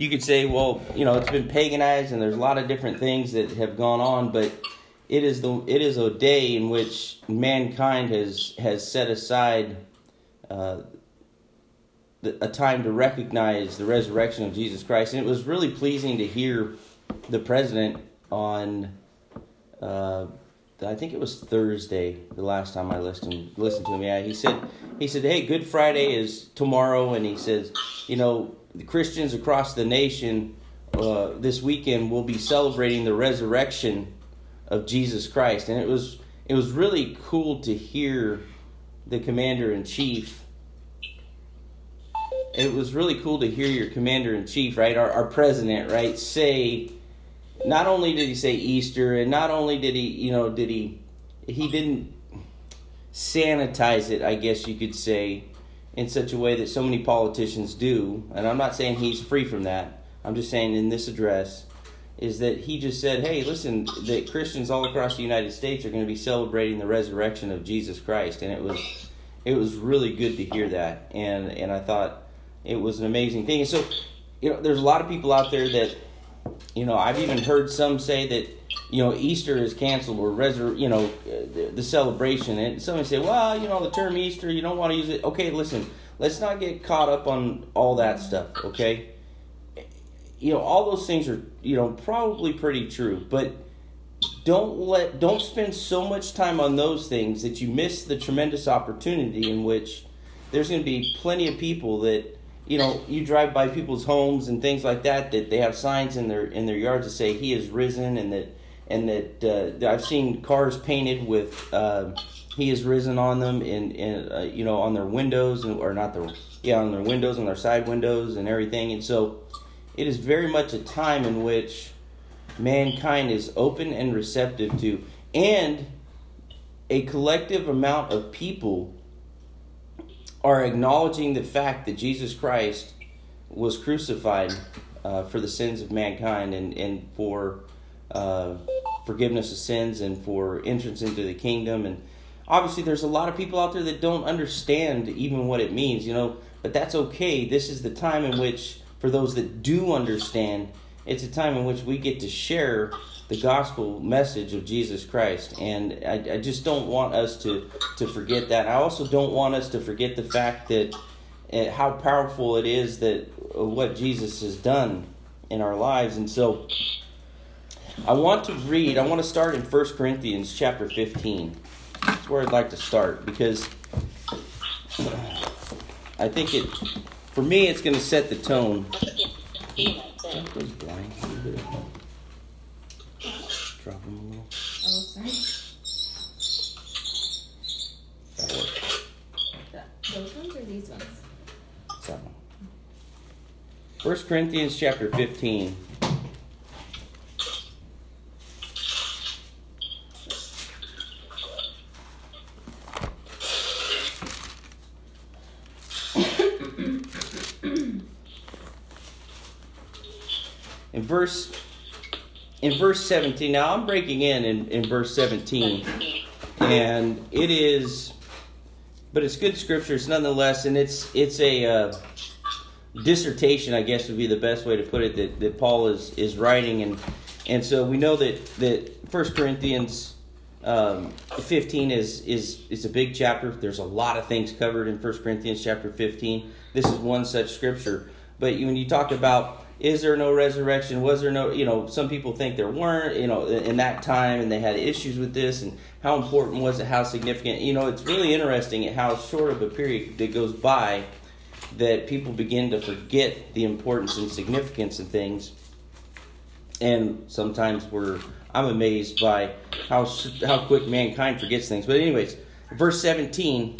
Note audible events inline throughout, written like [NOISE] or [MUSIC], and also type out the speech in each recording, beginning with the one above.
you could say, well, you know, it's been paganized and there's a lot of different things that have gone on, but it is the it is a day in which mankind has has set aside uh, a time to recognize the resurrection of Jesus Christ, and it was really pleasing to hear the president on. Uh, I think it was Thursday the last time I listened listened to him. Yeah, he said he said, "Hey, Good Friday is tomorrow," and he says, "You know, the Christians across the nation uh, this weekend will be celebrating the resurrection of Jesus Christ," and it was it was really cool to hear the commander in chief. It was really cool to hear your commander in chief, right, our, our president, right, say not only did he say Easter, and not only did he, you know, did he, he didn't sanitize it, I guess you could say, in such a way that so many politicians do. And I'm not saying he's free from that. I'm just saying in this address is that he just said, "Hey, listen, that Christians all across the United States are going to be celebrating the resurrection of Jesus Christ," and it was, it was really good to hear that, and and I thought it was an amazing thing. And so, you know, there's a lot of people out there that you know, I've even heard some say that you know Easter is canceled or resur- you know the, the celebration, and somebody say, well, you know, the term Easter, you don't want to use it. Okay, listen, let's not get caught up on all that stuff. Okay, you know, all those things are you know probably pretty true, but don't let don't spend so much time on those things that you miss the tremendous opportunity in which there's going to be plenty of people that you know, you drive by people's homes and things like that that they have signs in their in their yards that say He has risen, and that and that uh, I've seen cars painted with uh, He has risen on them, and in, uh, you know on their windows and or not their yeah on their windows on their side windows and everything, and so it is very much a time in which mankind is open and receptive to, and a collective amount of people are acknowledging the fact that Jesus Christ was crucified uh, for the sins of mankind and, and for uh, forgiveness of sins and for entrance into the kingdom. And obviously, there's a lot of people out there that don't understand even what it means, you know, but that's okay. This is the time in which, for those that do understand, it's a time in which we get to share the gospel message of Jesus Christ. And I, I, just don't want us to, to forget that. I also don't want us to forget the fact that uh, how powerful it is that uh, what Jesus has done in our lives. And so I want to read, I want to start in 1 Corinthians chapter 15. That's where I'd like to start because I think it, for me, it's going to set the tone. Those blinds drop them a little. Oh, sorry. That works. That, those ones or these ones? That one. First Corinthians chapter 15. Verse in verse 17, now I'm breaking in, in in verse 17, and it is, but it's good scriptures nonetheless, and it's it's a uh, dissertation, I guess would be the best way to put it, that, that Paul is is writing, and and so we know that that First Corinthians um, 15 is is is a big chapter. There's a lot of things covered in First Corinthians chapter 15. This is one such scripture, but when you talk about is there no resurrection? Was there no, you know, some people think there weren't, you know, in that time and they had issues with this and how important was it, how significant, you know, it's really interesting at how short of a period that goes by that people begin to forget the importance and significance of things. And sometimes we're, I'm amazed by how, how quick mankind forgets things. But, anyways, verse 17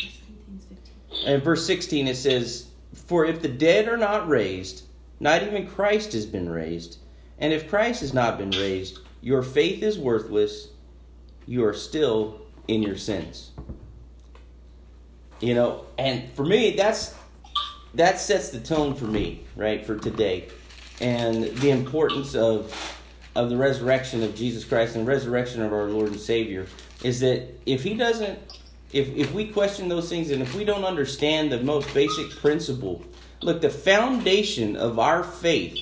and verse 16 it says, For if the dead are not raised, not even Christ has been raised. And if Christ has not been raised, your faith is worthless. You are still in your sins. You know, and for me, that's that sets the tone for me, right, for today. And the importance of of the resurrection of Jesus Christ and resurrection of our Lord and Savior is that if he doesn't if if we question those things and if we don't understand the most basic principle Look, the foundation of our faith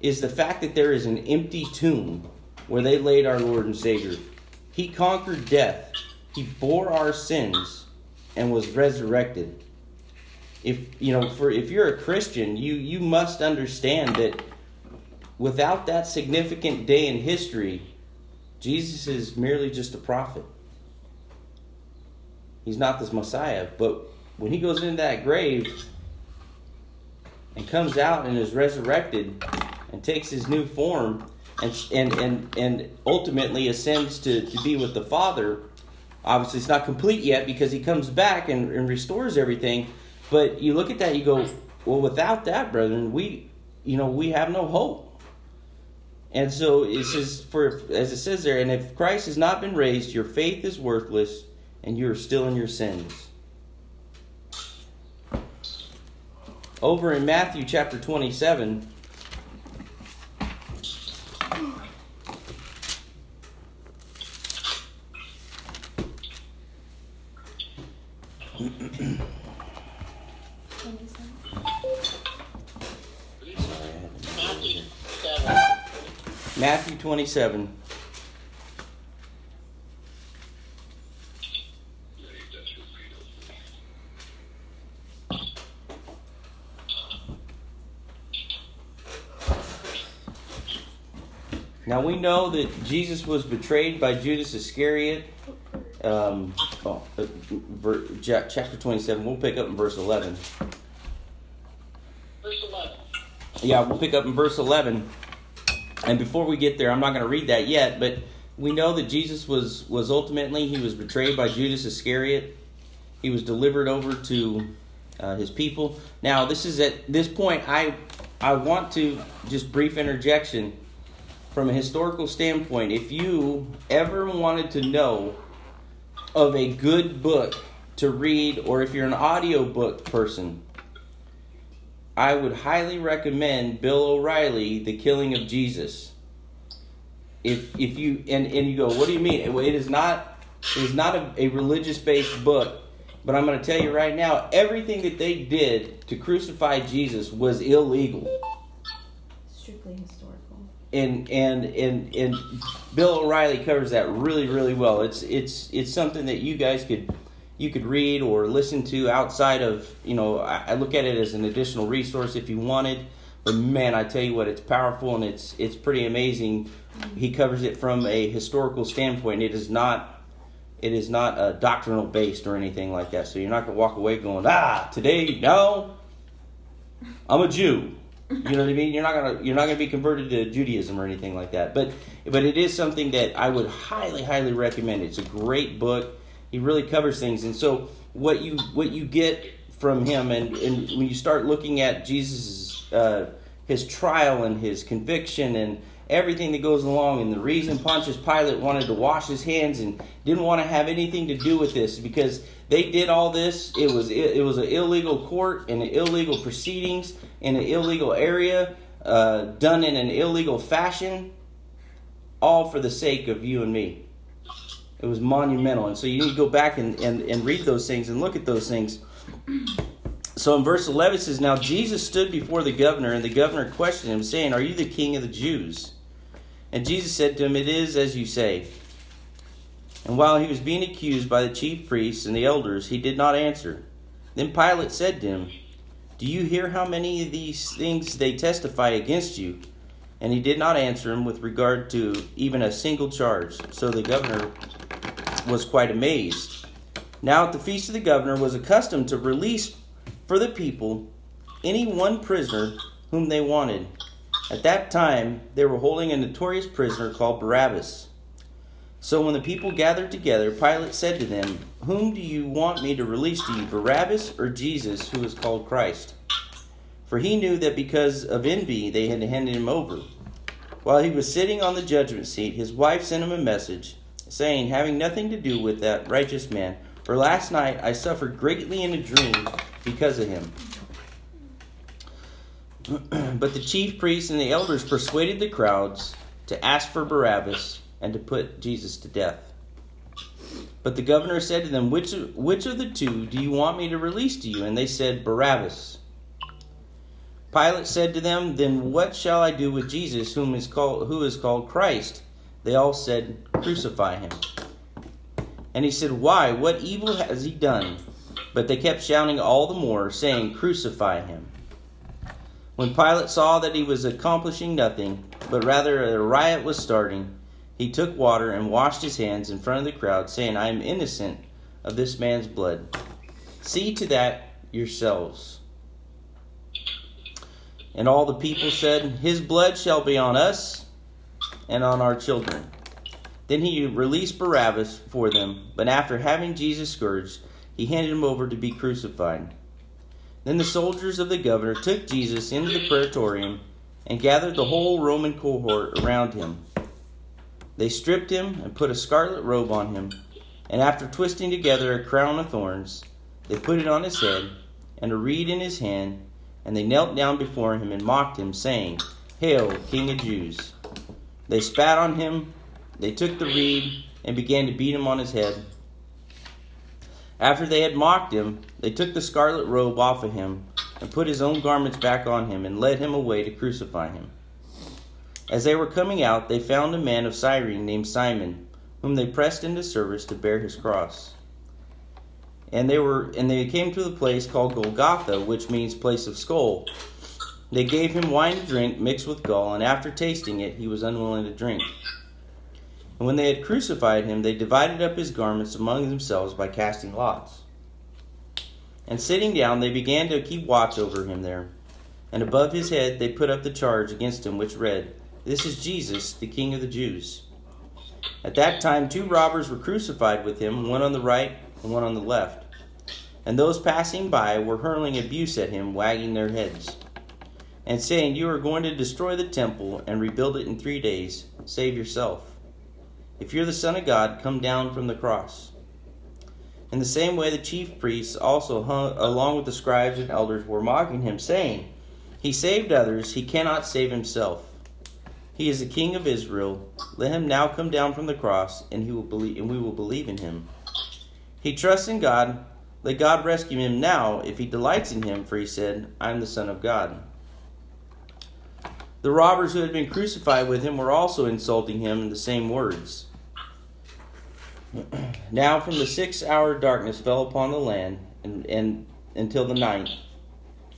is the fact that there is an empty tomb where they laid our Lord and Savior. He conquered death, He bore our sins, and was resurrected. If you know, for if you're a Christian, you you must understand that without that significant day in history, Jesus is merely just a prophet. He's not this Messiah, but when he goes into that grave and comes out and is resurrected and takes his new form and and and, and ultimately ascends to, to be with the Father, obviously it's not complete yet because he comes back and, and restores everything. But you look at that, you go, well, without that, brethren, we you know we have no hope. And so it says, for as it says there, and if Christ has not been raised, your faith is worthless, and you are still in your sins. Over in Matthew chapter 27, Matthew 27. Now we know that Jesus was betrayed by Judas Iscariot. Um, oh, uh, chapter 27. We'll pick up in verse 11. Verse 11. Yeah, we'll pick up in verse 11. And before we get there, I'm not going to read that yet, but we know that Jesus was was ultimately he was betrayed by Judas Iscariot. He was delivered over to uh, his people. Now, this is at this point I I want to just brief interjection from a historical standpoint. If you ever wanted to know of a good book to read or if you're an audiobook person, I would highly recommend Bill O'Reilly, The Killing of Jesus. If if you and, and you go, what do you mean? It is not it is not a, a religious based book, but I'm going to tell you right now, everything that they did to crucify Jesus was illegal. Strictly historical. And and and and Bill O'Reilly covers that really really well. It's it's it's something that you guys could you could read or listen to outside of you know I, look at it as an additional resource if you wanted but man i tell you what it's powerful and it's it's pretty amazing. He covers it from a historical standpoint. It is not it is not uh, doctrinal based or anything like that. So you're not to walk away going ah today no. I'm a jew you know what i mean? You're not to you're not to be converted to judaism or anything like that. But but it is something that i would highly highly recommend. It's a great book. He really covers things, and so what you what you get from him, and, and when you start looking at Jesus' uh, his trial and his conviction and everything that goes along, and the reason Pontius Pilate wanted to wash his hands and didn't want to have anything to do with this because they did all this. It was it, was an illegal court and an illegal proceedings in an illegal area, uh, done in an illegal fashion, all for the sake of you and me. It was monumental. And so you need to go back and, and, and read those things and look at those things. So in verse 11 it says, Now Jesus stood before the governor, and the governor questioned him, saying, Are you the king of the Jews? And Jesus said to him, It is as you say. And while he was being accused by the chief priests and the elders, he did not answer. Then Pilate said to him, Do you hear how many of these things they testify against you? And he did not answer him with regard to even a single charge. So the governor was quite amazed. Now at the feast of the governor was accustomed to release for the people any one prisoner whom they wanted. At that time, they were holding a notorious prisoner called Barabbas. So when the people gathered together, Pilate said to them, Whom do you want me to release to you, Barabbas or Jesus, who is called Christ? For he knew that because of envy they had handed him over. While he was sitting on the judgment seat, his wife sent him a message saying, having nothing to do with that righteous man. For last night I suffered greatly in a dream because of him. [CLEARS THROAT] but the chief priests and the elders persuaded the crowds to ask for Barabbas and to put Jesus to death. But the governor said to them, which, which of the two do you want me to release to you? And they said, Barabbas. Pilate said to them, Then what shall I do with Jesus, whom is called, who is called Christ? They all said, Crucify him. And he said, Why? What evil has he done? But they kept shouting all the more, saying, Crucify him. When Pilate saw that he was accomplishing nothing, but rather a riot was starting, he took water and washed his hands in front of the crowd, saying, I am innocent of this man's blood. See to that yourselves. And all the people said, His blood shall be on us and on our children. Then he released Barabbas for them, but after having Jesus scourged, he handed him over to be crucified. Then the soldiers of the governor took Jesus into the praetorium and gathered the whole Roman cohort around him. They stripped him and put a scarlet robe on him, and after twisting together a crown of thorns, they put it on his head and a reed in his hand, and they knelt down before him and mocked him, saying, Hail, King of Jews! They spat on him, they took the reed, and began to beat him on his head. After they had mocked him, they took the scarlet robe off of him, and put his own garments back on him, and led him away to crucify him. As they were coming out, they found a man of Cyrene named Simon, whom they pressed into service to bear his cross. And they were and they came to the place called Golgotha, which means place of skull. They gave him wine to drink mixed with gall, and after tasting it, he was unwilling to drink. And when they had crucified him, they divided up his garments among themselves by casting lots. And sitting down, they began to keep watch over him there. And above his head they put up the charge against him, which read, This is Jesus, the King of the Jews. At that time, two robbers were crucified with him, one on the right and one on the left. And those passing by were hurling abuse at him, wagging their heads, and saying, You are going to destroy the temple and rebuild it in three days. Save yourself. If you're the Son of God, come down from the cross. In the same way, the chief priests also, hung, along with the scribes and elders, were mocking him, saying, He saved others, he cannot save himself. He is the King of Israel. Let him now come down from the cross, and he will believe, and we will believe in him. He trusts in God. Let God rescue him now, if he delights in him, for he said, I am the Son of God. The robbers who had been crucified with him were also insulting him in the same words. [CLEARS THROAT] now from the sixth hour darkness fell upon the land and, and until the ninth.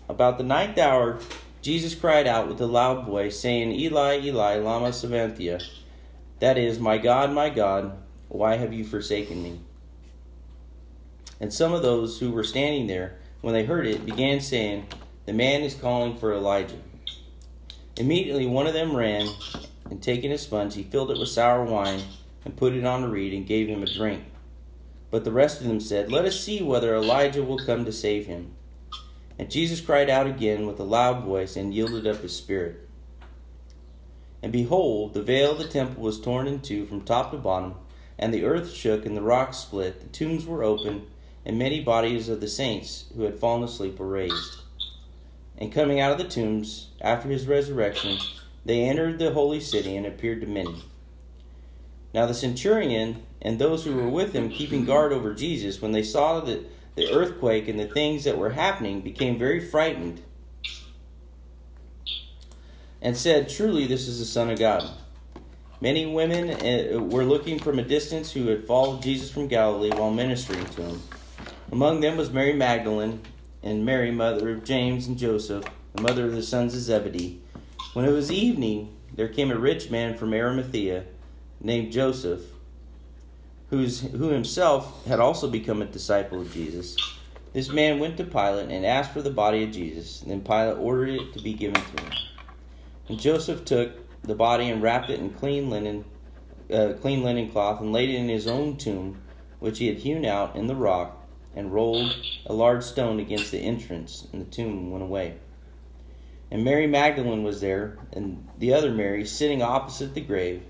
About the ninth hour Jesus cried out with a loud voice, saying, Eli, Eli, lama sabachthani? That is, My God, my God, why have you forsaken me? And some of those who were standing there, when they heard it, began saying, The man is calling for Elijah. Immediately one of them ran, and taking a sponge, he filled it with sour wine and put it on a reed and gave him a drink. But the rest of them said, Let us see whether Elijah will come to save him. And Jesus cried out again with a loud voice and yielded up his spirit. And behold, the veil of the temple was torn in two from top to bottom, and the earth shook and the rocks split, the tombs were opened, and many bodies of the saints who had fallen asleep were raised. And coming out of the tombs after his resurrection, they entered the holy city and appeared to many. Now the centurion and those who were with him keeping guard over Jesus, when they saw that the earthquake and the things that were happening, became very frightened and said, Truly, this is the Son of God. Many women uh, were looking from a distance who had followed Jesus from Galilee while ministering to him. Among them was Mary Magdalene and Mary, mother of James and Joseph, the mother of the sons of Zebedee. When it was evening, there came a rich man from Arimathea named Joseph, who's, who himself had also become a disciple of Jesus. This man went to Pilate and asked for the body of Jesus. Then Pilate ordered it to be given to him. And Joseph took the body and wrapped it in clean linen, uh, clean linen cloth, and laid it in his own tomb, which he had hewn out in the rock, and rolled a large stone against the entrance, and the tomb went away. And Mary Magdalene was there, and the other Mary sitting opposite the grave.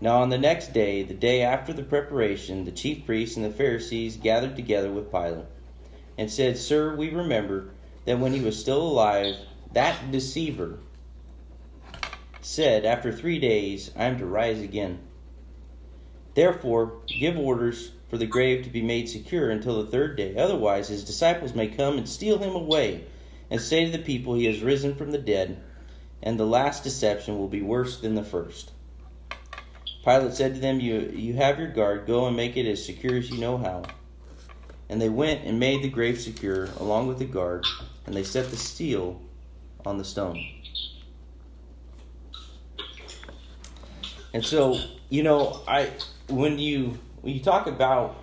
Now on the next day, the day after the preparation, the chief priests and the Pharisees gathered together with Pilate, and said, Sir, we remember that when he was still alive, that deceiver said, After three days I am to rise again. Therefore, give orders for the grave to be made secure until the third day. Otherwise, his disciples may come and steal him away, and say to the people, He has risen from the dead, and the last deception will be worse than the first. Pilate said to them, You, you have your guard, go and make it as secure as you know how. And they went and made the grave secure, along with the guard, and they set the seal on the stone. And so, you know, I when you when you talk about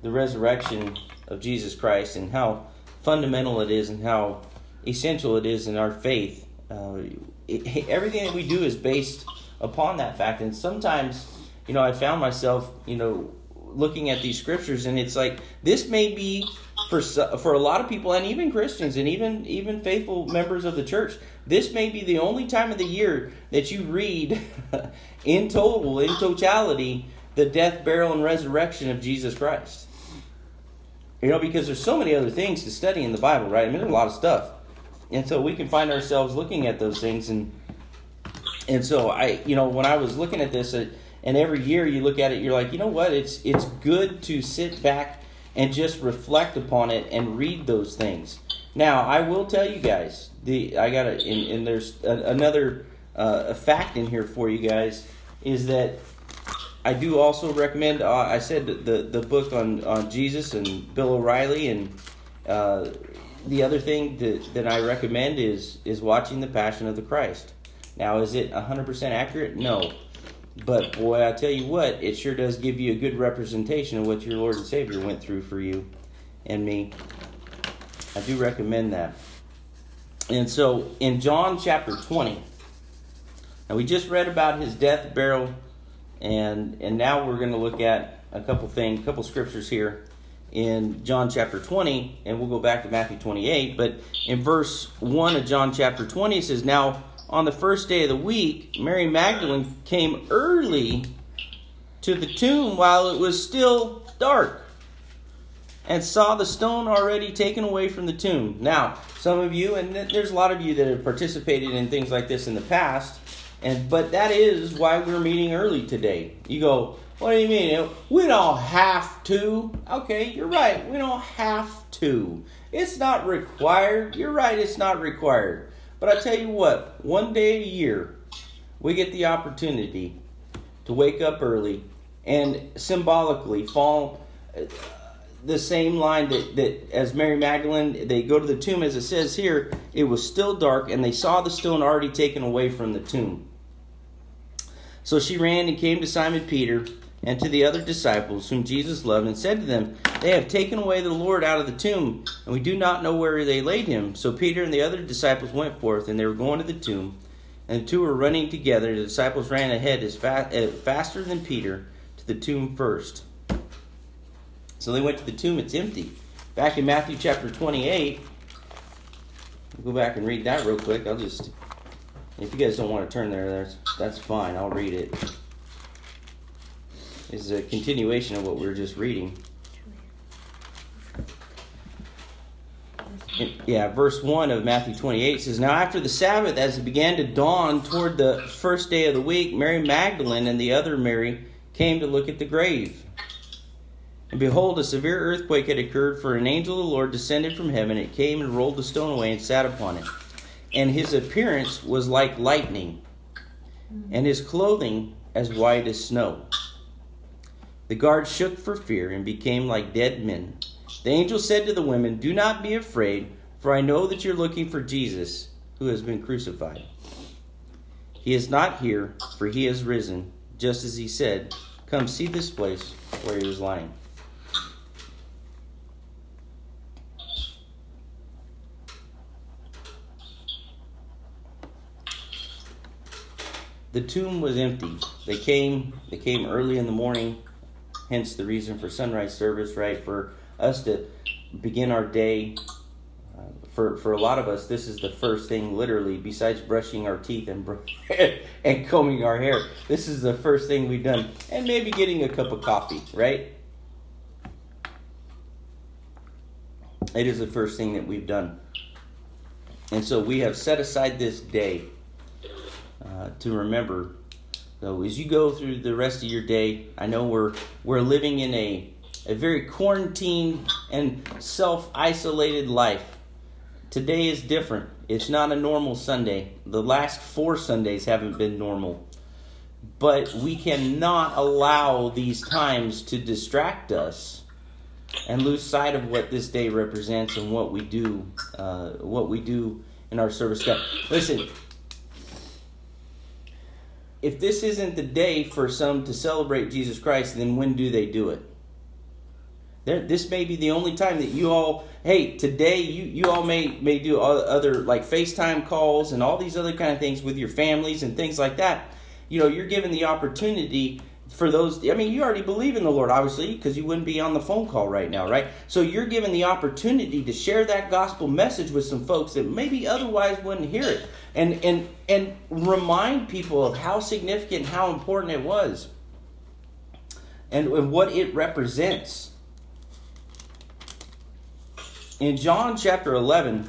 the resurrection of Jesus Christ and how fundamental it is and how essential it is in our faith, uh, it, everything that we do is based upon that fact. And sometimes, you know, I found myself, you know, looking at these scriptures, and it's like this may be for for a lot of people, and even Christians, and even even faithful members of the church. This may be the only time of the year that you read, [LAUGHS] in total, in totality, the death, burial, and resurrection of Jesus Christ. You know, because there's so many other things to study in the Bible, right? I mean, there's a lot of stuff, and so we can find ourselves looking at those things, and and so I, you know, when I was looking at this, uh, and every year you look at it, you're like, you know what? It's it's good to sit back and just reflect upon it and read those things. Now, I will tell you guys, the I got a, and, and there's a, another uh, fact in here for you guys is that I do also recommend. Uh, I said the the book on on Jesus and Bill O'Reilly, and uh, the other thing that that I recommend is is watching the Passion of the Christ. Now, is it hundred percent accurate? No, but boy, I tell you what, it sure does give you a good representation of what your Lord and Savior went through for you and me. I do recommend that. And so, in John chapter twenty, now we just read about his death, burial and and now we're going to look at a couple things, a couple scriptures here in John chapter 20, and we'll go back to Matthew 28. But in verse 1 of John chapter 20, it says, Now on the first day of the week, Mary Magdalene came early to the tomb while it was still dark and saw the stone already taken away from the tomb. Now, some of you, and there's a lot of you that have participated in things like this in the past, and but that is why we're meeting early today. You go, what do you mean? We don't have to. Okay, you're right. We don't have to. It's not required. You're right, it's not required. But I tell you what, one day a year, we get the opportunity to wake up early and symbolically fall uh, the same line that, that as Mary Magdalene, they go to the tomb, as it says here, it was still dark, and they saw the stone already taken away from the tomb. So she ran and came to Simon Peter and to the other disciples whom Jesus loved and said to them, They have taken away the Lord out of the tomb, and we do not know where they laid him. So Peter and the other disciples went forth, and they were going to the tomb. And the two were running together. The disciples ran ahead as fast, uh, faster than Peter to the tomb first. So they went to the tomb, it's empty. Back in Matthew chapter 28, we'll go back and read that real quick. I'll just if you guys don't want to turn there, that's that's fine. I'll read it. It's a continuation of what we were just reading. yeah, verse 1 of Matthew 28 says, Now after the Sabbath, as it began to dawn toward the first day of the week, Mary Magdalene and the other Mary came to look at the grave. And behold, a severe earthquake had occurred, for an angel of the Lord descended from heaven. It came and rolled the stone away and sat upon it and his appearance was like lightning, and his clothing as white as snow. The guards shook for fear and became like dead men. The angel said to the women, Do not be afraid, for I know that you're looking for Jesus, who has been crucified. He is not here, for he has risen, just as he said. Come see this place where he was lying. the tomb was empty. They came they came early in the morning, hence the reason for sunrise service, right? For us to begin our day. Uh, for for a lot of us, this is the first thing, literally, besides brushing our teeth and [LAUGHS] and combing our hair. This is the first thing we've done, and maybe getting a cup of coffee, right? It is the first thing that we've done, and so we have set aside this day uh, to remember. So as you go through the rest of your day, I know we're we're living in a a very quarantined and self isolated life. Today is different. It's not a normal Sunday. The last four Sundays haven't been normal. But we cannot allow these times to distract us and lose sight of what this day represents and what we do, uh, what we do in our service. Listen. If this isn't the day for some to celebrate Jesus Christ, then when do they do it? There, this may be the only time that you all, hey, today you, you all may may do other like FaceTime calls and all these other kind of things with your families and things like that. You know, you're given the opportunity for those i mean you already believe in the lord obviously because you wouldn't be on the phone call right now right? So you're given the opportunity to share that gospel message with some folks that maybe otherwise wouldn't hear it. And and and remind people of how significant how important it was and, and what it represents. In john chapter 11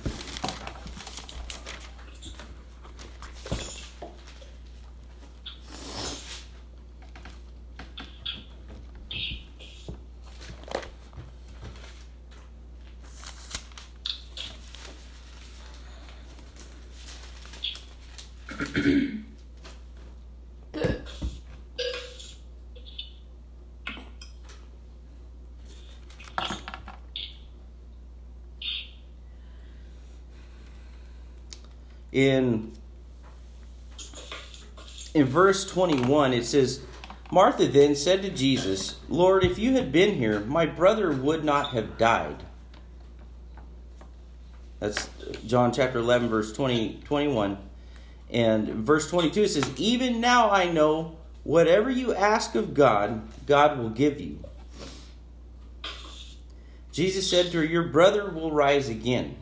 in in verse 21 it says Martha then said to Jesus, Lord, if you had been here, my brother would not have died. That's John chapter 11, verse 20, 21. And verse 22 it says, Even now I know whatever you ask of God, God will give you. Jesus said to her, Your brother will rise again.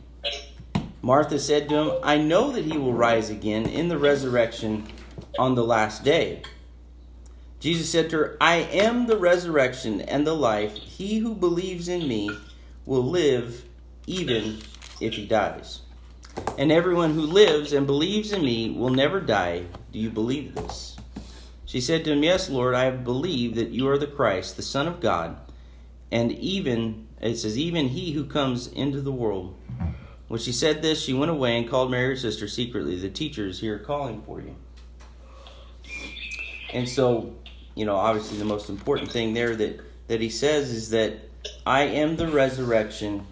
Martha said to him, I know that he will rise again in the resurrection on the last day. Jesus said to her, I am the resurrection and the life. He who believes in me will live even if he dies. And everyone who lives and believes in me will never die. Do you believe this? She said to him, Yes, Lord, I have believed that you are the Christ, the Son of God, and even, it says, even he who comes into the world. When she said this, she went away and called Mary, her sister, secretly. The teacher is here calling for you. And so, you know, obviously the most important thing there that, that he says is that I am the resurrection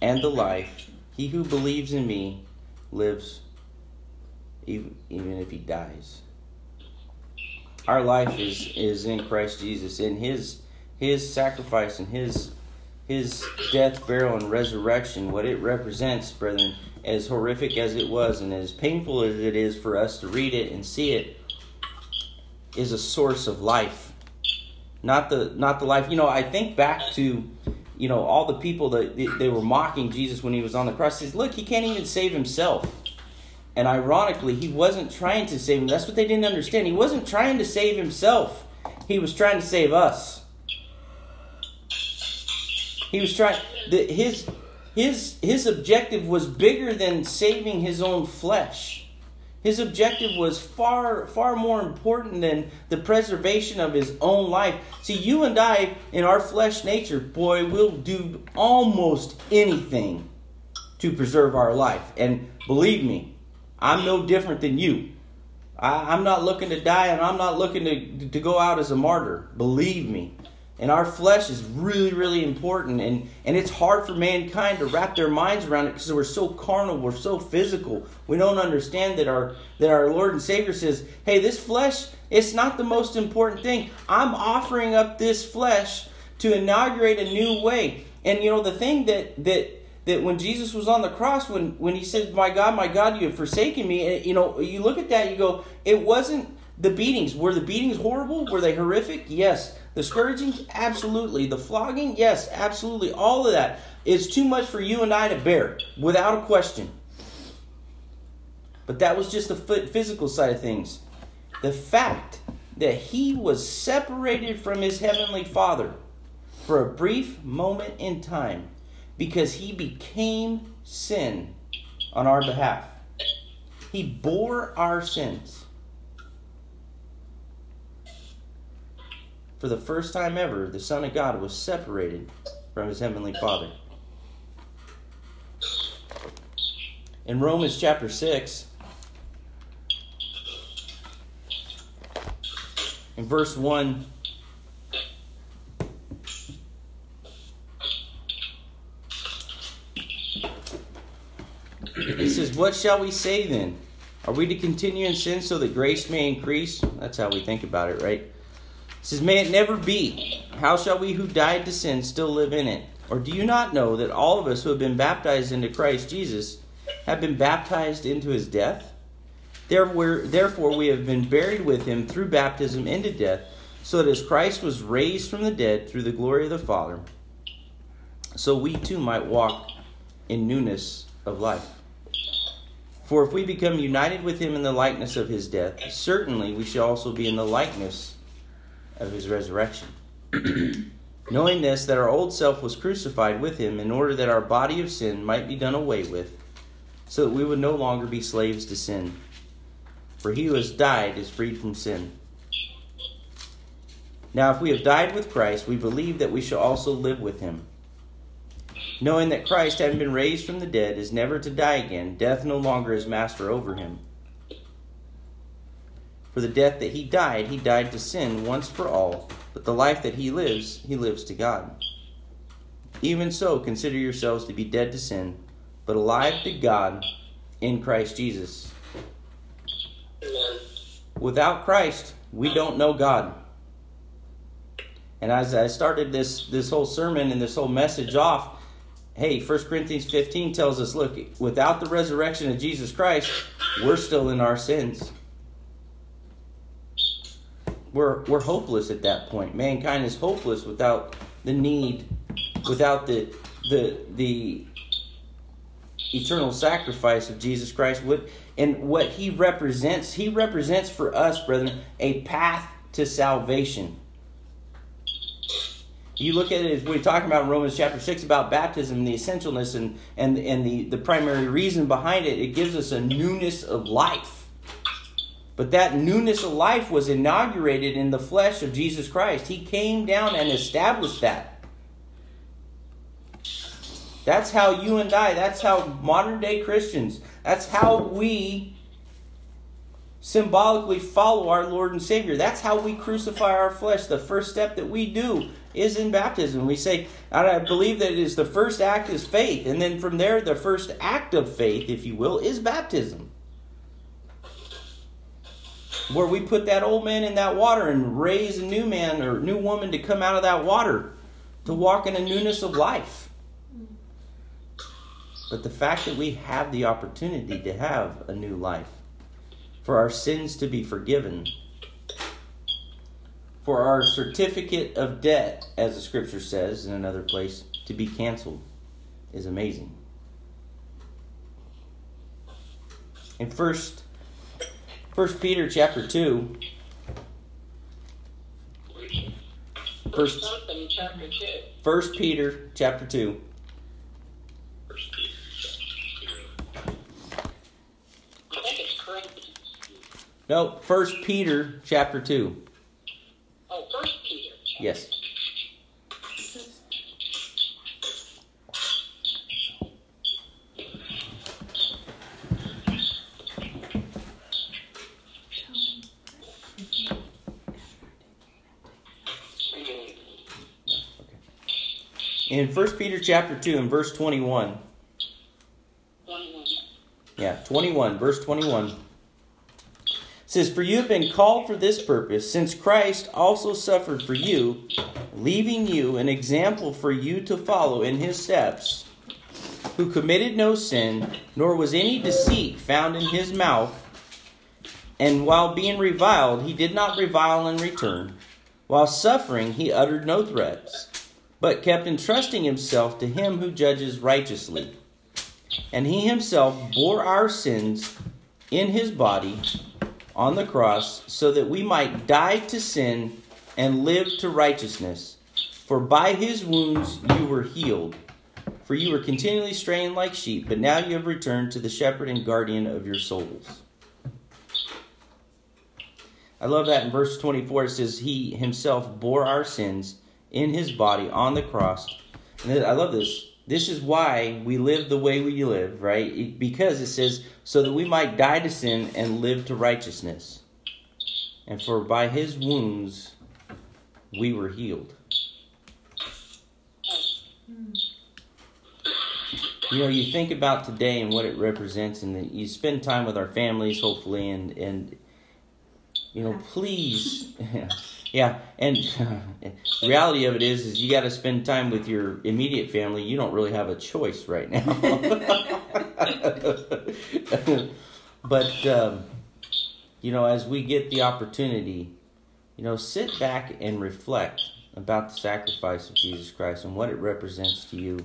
and the life. He who believes in me lives even, even if he dies. Our life is, is in Christ Jesus, in his his sacrifice and his his death, burial, and resurrection, what it represents, brethren, as horrific as it was and as painful as it is for us to read it and see it, is a source of life. Not the not the life. You know, I think back to, you know, all the people that they were mocking Jesus when he was on the cross. He says, look, he can't even save himself. And ironically, he wasn't trying to save him. That's what they didn't understand. He wasn't trying to save himself. He was trying to save us. He was trying the, his his his objective was bigger than saving his own flesh. His objective was far far more important than the preservation of his own life. See, you and I in our flesh nature, boy, will do almost anything to preserve our life. And believe me, I'm no different than you. I, am not looking to die and I'm not looking to, to go out as a martyr. Believe me. And our flesh is really, really important. And, and it's hard for mankind to wrap their minds around it because we're so carnal, we're so physical. We don't understand that our that our Lord and Savior says, hey, this flesh, it's not the most important thing. I'm offering up this flesh to inaugurate a new way. And you know, the thing that that that when Jesus was on the cross, when when he said, My God, my God, you have forsaken me, and you know, you look at that, you go, it wasn't the beatings. Were the beatings horrible? Were they horrific? Yes. The scourging, absolutely. The flogging, yes, absolutely. All of that is too much for you and I to bear, without a question. But that was just the physical side of things. The fact that he was separated from his heavenly Father for a brief moment in time because he became sin on our behalf. He bore our sins. For the first time ever, the Son of God was separated from his heavenly Father. in Romans chapter 6, in verse 1. It says, What shall we say then? Are we to continue in sin so that grace may increase? That's how we think about it, right? Says, May it never be. How shall we who died to sin still live in it? Or do you not know that all of us who have been baptized into Christ Jesus have been baptized into his death? Therefore, we have been buried with him through baptism into death, so that as Christ was raised from the dead through the glory of the Father, so we too might walk in newness of life. For if we become united with him in the likeness of his death, certainly we shall also be in the likeness of his resurrection. [CLEARS THROAT] Knowing this, that our old self was crucified with him in order that our body of sin might be done away with, so that we would no longer be slaves to sin. For he who has died is freed from sin. Now, if we have died with Christ, we believe that we shall also live with him knowing that Christ, having been raised from the dead, is never to die again, death no longer is master over him. For the death that he died, he died to sin once for all, but the life that he lives, he lives to God. Even so, consider yourselves to be dead to sin, but alive to God in Christ Jesus. Amen. Without Christ, we don't know God. And as I started this this whole sermon and this whole message off, hey, 1 Corinthians 15 tells us look, without the resurrection of Jesus Christ, we're still in our sins. We're, we're hopeless at that point. Mankind is hopeless without the need, without the, the, the eternal sacrifice of Jesus Christ. What And what he represents, he represents for us, brethren, a path to salvation. You look at it as we're talking about in Romans chapter 6 about baptism and the essentialness and, and, and the, the primary reason behind it, it gives us a newness of life. But that newness of life was inaugurated in the flesh of Jesus Christ. He came down and established that. That's how you and I, that's how modern day Christians, that's how we symbolically follow our Lord and Savior. That's how we crucify our flesh. The first step that we do is in baptism. We say, I believe that it is the first act is faith. And then from there, the first act of faith, if you will, is baptism. Where we put that old man in that water and raise a new man or new woman to come out of that water to walk in a newness of life. But the fact that we have the opportunity to have a new life for our sins to be forgiven, for our certificate of debt, as the scripture says in another place, to be canceled is amazing. In first First Peter chapter two. First, First Peter chapter two. No, First Peter chapter two. Oh, First Peter. Yes. In First Peter chapter 2 and verse 21. 21. Yeah, 21, verse 21 says, For you have been called for this purpose, since Christ also suffered for you, leaving you an example for you to follow in his steps, who committed no sin, nor was any deceit found in his mouth. And while being reviled, he did not revile in return. While suffering, he uttered no threats, but kept entrusting himself to him who judges righteously. And he himself bore our sins in his body on the cross so that we might die to sin and live to righteousness. For by his wounds you were healed. For you were continually straying like sheep, but now you have returned to the shepherd and guardian of your souls. I love that in verse 24 it says, He himself bore our sins in his body on the cross. And I love this. this is why we live the way we live, right? Because it says, so that we might die to sin and live to righteousness. And for by his wounds we were healed. You know, you think about today and what it represents, and you spend time with our families, hopefully, and and you know, please, [LAUGHS] yeah. And [LAUGHS] reality of it is, is you got to spend time with your immediate family. You don't really have a choice right now. [LAUGHS] but um, you know, as we get the opportunity, you know, sit back and reflect about the sacrifice of Jesus Christ and what it represents to you,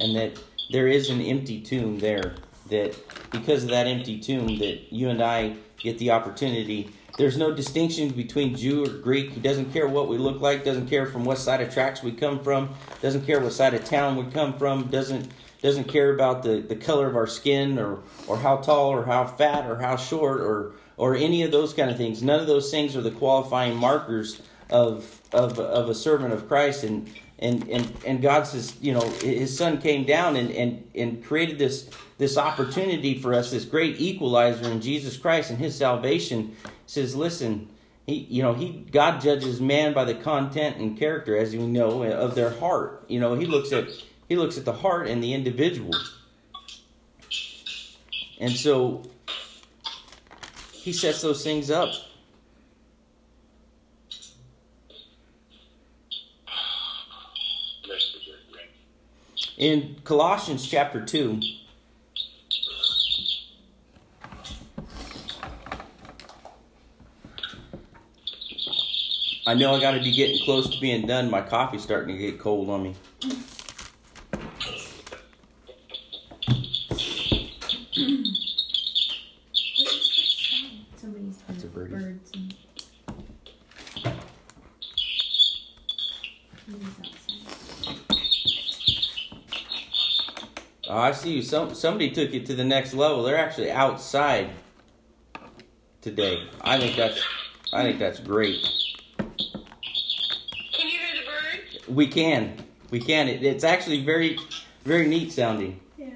and that there is an empty tomb there. That because of that empty tomb, that you and I get the opportunity. There's no distinction between Jew or Greek. He doesn't care what we look like. Doesn't care from what side of tracks we come from. Doesn't care what side of town we come from. Doesn't doesn't care about the, the color of our skin or or how tall or how fat or how short or or any of those kind of things. None of those things are the qualifying markers of of of a servant of Christ and and and and God says, you know, his son came down and and and created this this opportunity for us, this great equalizer in Jesus Christ and his salvation says, listen, he you know, he God judges man by the content and character as we know of their heart. You know, he looks at he looks at the heart and the individual. And so he sets those things up. In Colossians chapter 2, I know I got to be getting close to being done. My coffee's starting to get cold on me. What is that sound? Somebody's That's a birdie. birds and. What is that sound? Oh, I see you. Some somebody took it to the next level. They're actually outside today. I think that's I think that's great. Can you hear the bird? We can. We can. It, it's actually very very neat sounding. Yeah.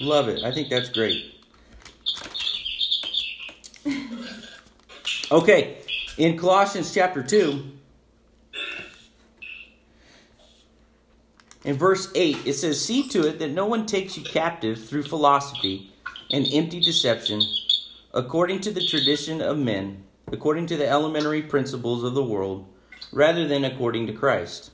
Love it. I think that's great. Okay, in Colossians chapter 2, in verse 8, it says, See to it that no one takes you captive through philosophy and empty deception, according to the tradition of men, according to the elementary principles of the world, rather than according to Christ.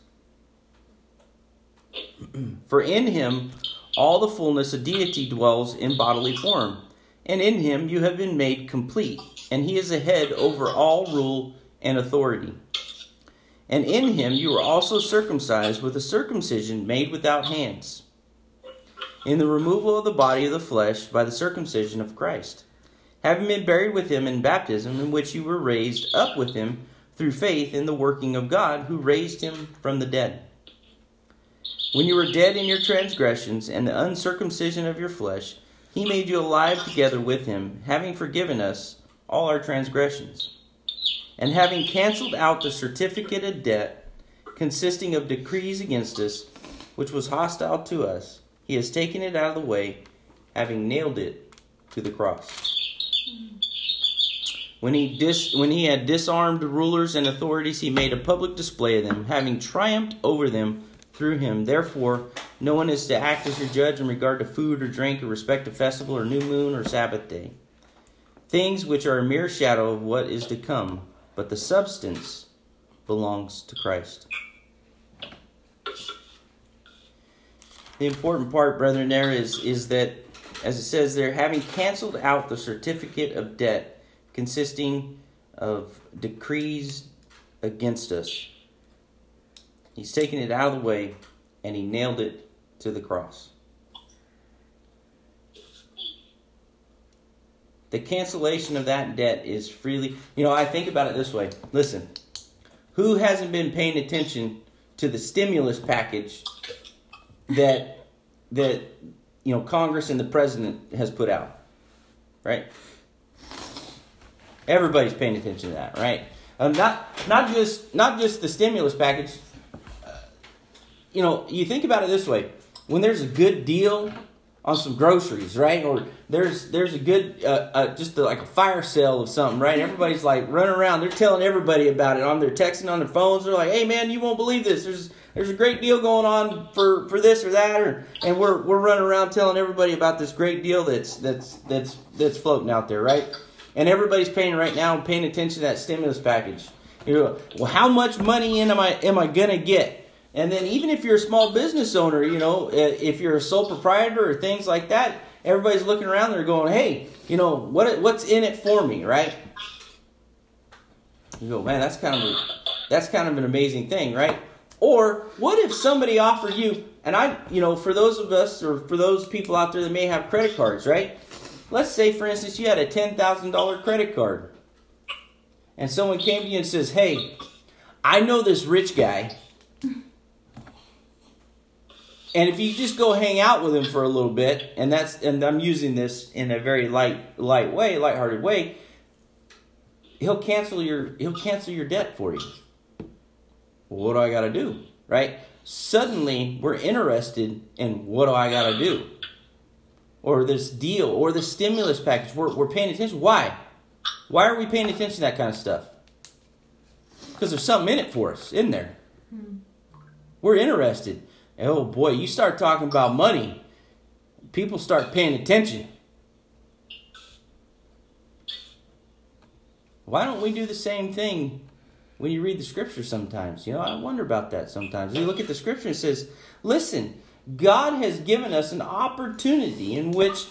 [CLEARS THROAT] For in him all the fullness of deity dwells in bodily form, and in him you have been made complete, and he is the head over all rule and authority. And in him you are also circumcised with a circumcision made without hands, in the removal of the body of the flesh by the circumcision of Christ, having been buried with him in baptism, in which you were raised up with him through faith in the working of God who raised him from the dead. When you were dead in your transgressions and the uncircumcision of your flesh, he made you alive together with him, having forgiven us all our transgressions, and having canceled out the certificate of debt consisting of decrees against us, which was hostile to us, he has taken it out of the way, having nailed it to the cross. When he, dis- when he had disarmed rulers and authorities, he made a public display of them, having triumphed over them through him. Therefore, no one is to act as your judge in regard to food or drink or respect of festival or new moon or Sabbath day. Things which are a mere shadow of what is to come, but the substance belongs to Christ. The important part, brethren, there is, is that, as it says there, having canceled out the certificate of debt consisting of decrees against us, he's taken it out of the way and he nailed it to the cross. The cancellation of that debt is freely. You know, I think about it this way. Listen, who hasn't been paying attention to the stimulus package that that you know Congress and the president has put out? Right? Everybody's paying attention to that, right? Um, not not just not just the stimulus package. you know, you think about it this way: when there's a good deal on some groceries, right? Or there's there's a good uh, uh, just like a fire sale of something, right? Everybody's like running around. They're telling everybody about it on their texting on their phones. They're like, "Hey, man, you won't believe this. There's there's a great deal going on for, for this or that," or, and we're we're running around telling everybody about this great deal that's that's that's that's floating out there, right? And everybody's paying right now, paying attention to that stimulus package. You know, well, how much money in am I am I gonna get? And then even if you're a small business owner, you know, if you're a sole proprietor or things like that, everybody's looking around They're going, "Hey, you know, what what's in it for me, right?" You go, "Man, that's kind of a, that's kind of an amazing thing, right?" Or what if somebody offered you, and I, you know, for those of us or for those people out there that may have credit cards, right? Let's say, for instance, you had a ten thousand dollar credit card, and someone came to you and says, "Hey, I know this rich guy." And if you just go hang out with him for a little bit, and that's and I'm using this in a very light light way, lighthearted way, he'll cancel your he'll cancel your debt for you. Well, what do I got to do? Right? Suddenly, we're interested in what do I got to do? Or this deal, or the stimulus package. We're, we're paying attention. Why? Why are we paying attention to that kind of stuff? Because there's something in it for us, isn't there? Hmm. We're interested. Oh boy, you start talking about money, people start paying attention. Why don't we do the same thing when you read the scripture sometimes? You know, I wonder about that sometimes. You look at the scripture and says, listen, God has given us an opportunity in which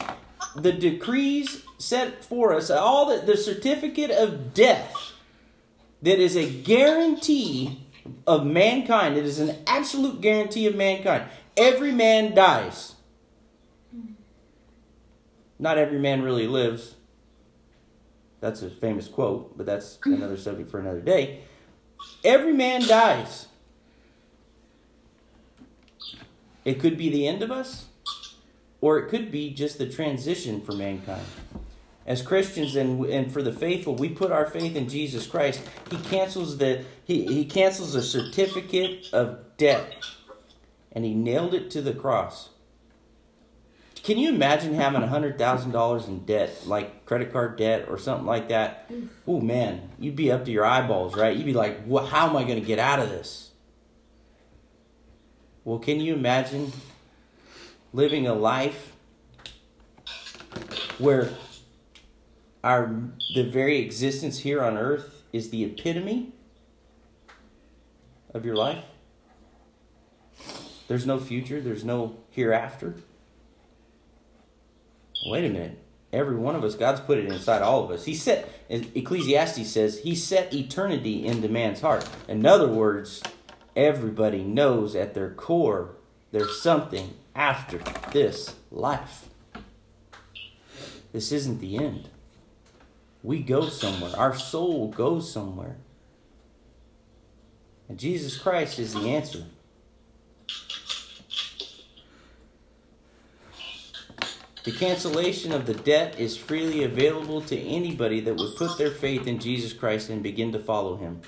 the decrees set for us, all the, the certificate of death that is a guarantee of mankind. It is an absolute guarantee of mankind. Every man dies. Not every man really lives. That's a famous quote, but that's another subject for another day. Every man dies. It could be the end of us, or it could be just the transition for mankind as Christians and, and for the faithful, we put our faith in Jesus Christ. He cancels the he, he cancels the certificate of debt and he nailed it to the cross. Can you imagine having $100,000 in debt, like credit card debt or something like that? Oh man, you'd be up to your eyeballs, right? You'd be like, well, how am I going to get out of this? Well, can you imagine living a life where our the very existence here on earth is the epitome of your life. There's no future, there's no hereafter. Wait a minute. Every one of us, God's put it inside all of us. He set, Ecclesiastes says, He set eternity into man's heart. In other words, everybody knows at their core there's something after this life. This isn't the end. We go somewhere. Our soul goes somewhere. And Jesus Christ is the answer. The cancellation of the debt is freely available to anybody that would put their faith in Jesus Christ and begin to follow him.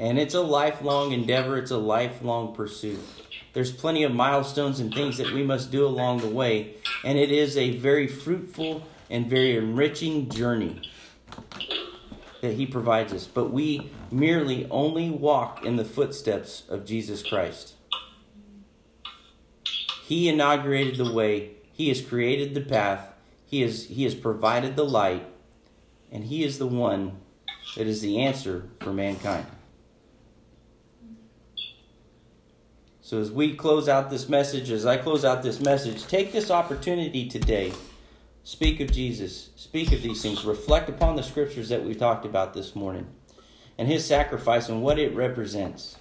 And it's a lifelong endeavor, it's a lifelong pursuit. There's plenty of milestones and things that we must do along the way, and it is a very fruitful and very enriching journey that He provides us. But we merely only walk in the footsteps of Jesus Christ. He inaugurated the way, He has created the path, He has, he has provided the light, and He is the one that is the answer for mankind. So, as we close out this message, as I close out this message, take this opportunity today. Speak of Jesus. Speak of these things. Reflect upon the scriptures that we talked about this morning and his sacrifice and what it represents.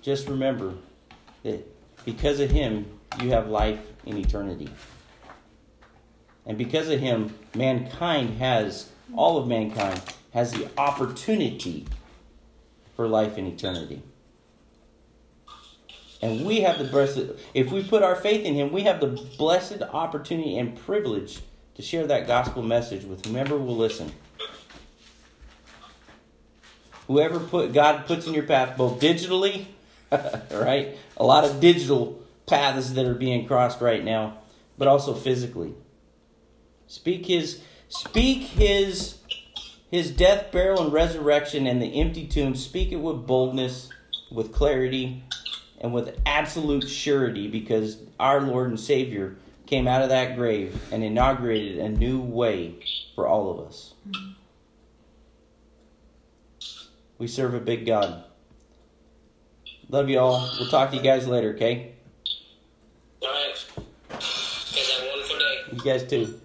Just remember that because of him, you have life in eternity. And because of him, mankind has, all of mankind, has the opportunity for life in eternity. And we have the blessed, if we put our faith in Him, we have the blessed opportunity and privilege to share that gospel message with whomever will listen. whoever put God puts in your path, both digitally, [LAUGHS] right? A lot of digital paths that are being crossed right now, but also physically. Speak his speak his his death, burial, and resurrection and the empty tomb. Speak it with boldness, with clarity, and with absolute surety, because our Lord and Savior came out of that grave and inaugurated a new way for all of us. We serve a big God. Love you all. We'll talk to you guys later, okay? All right. You guys have a wonderful day. You guys too.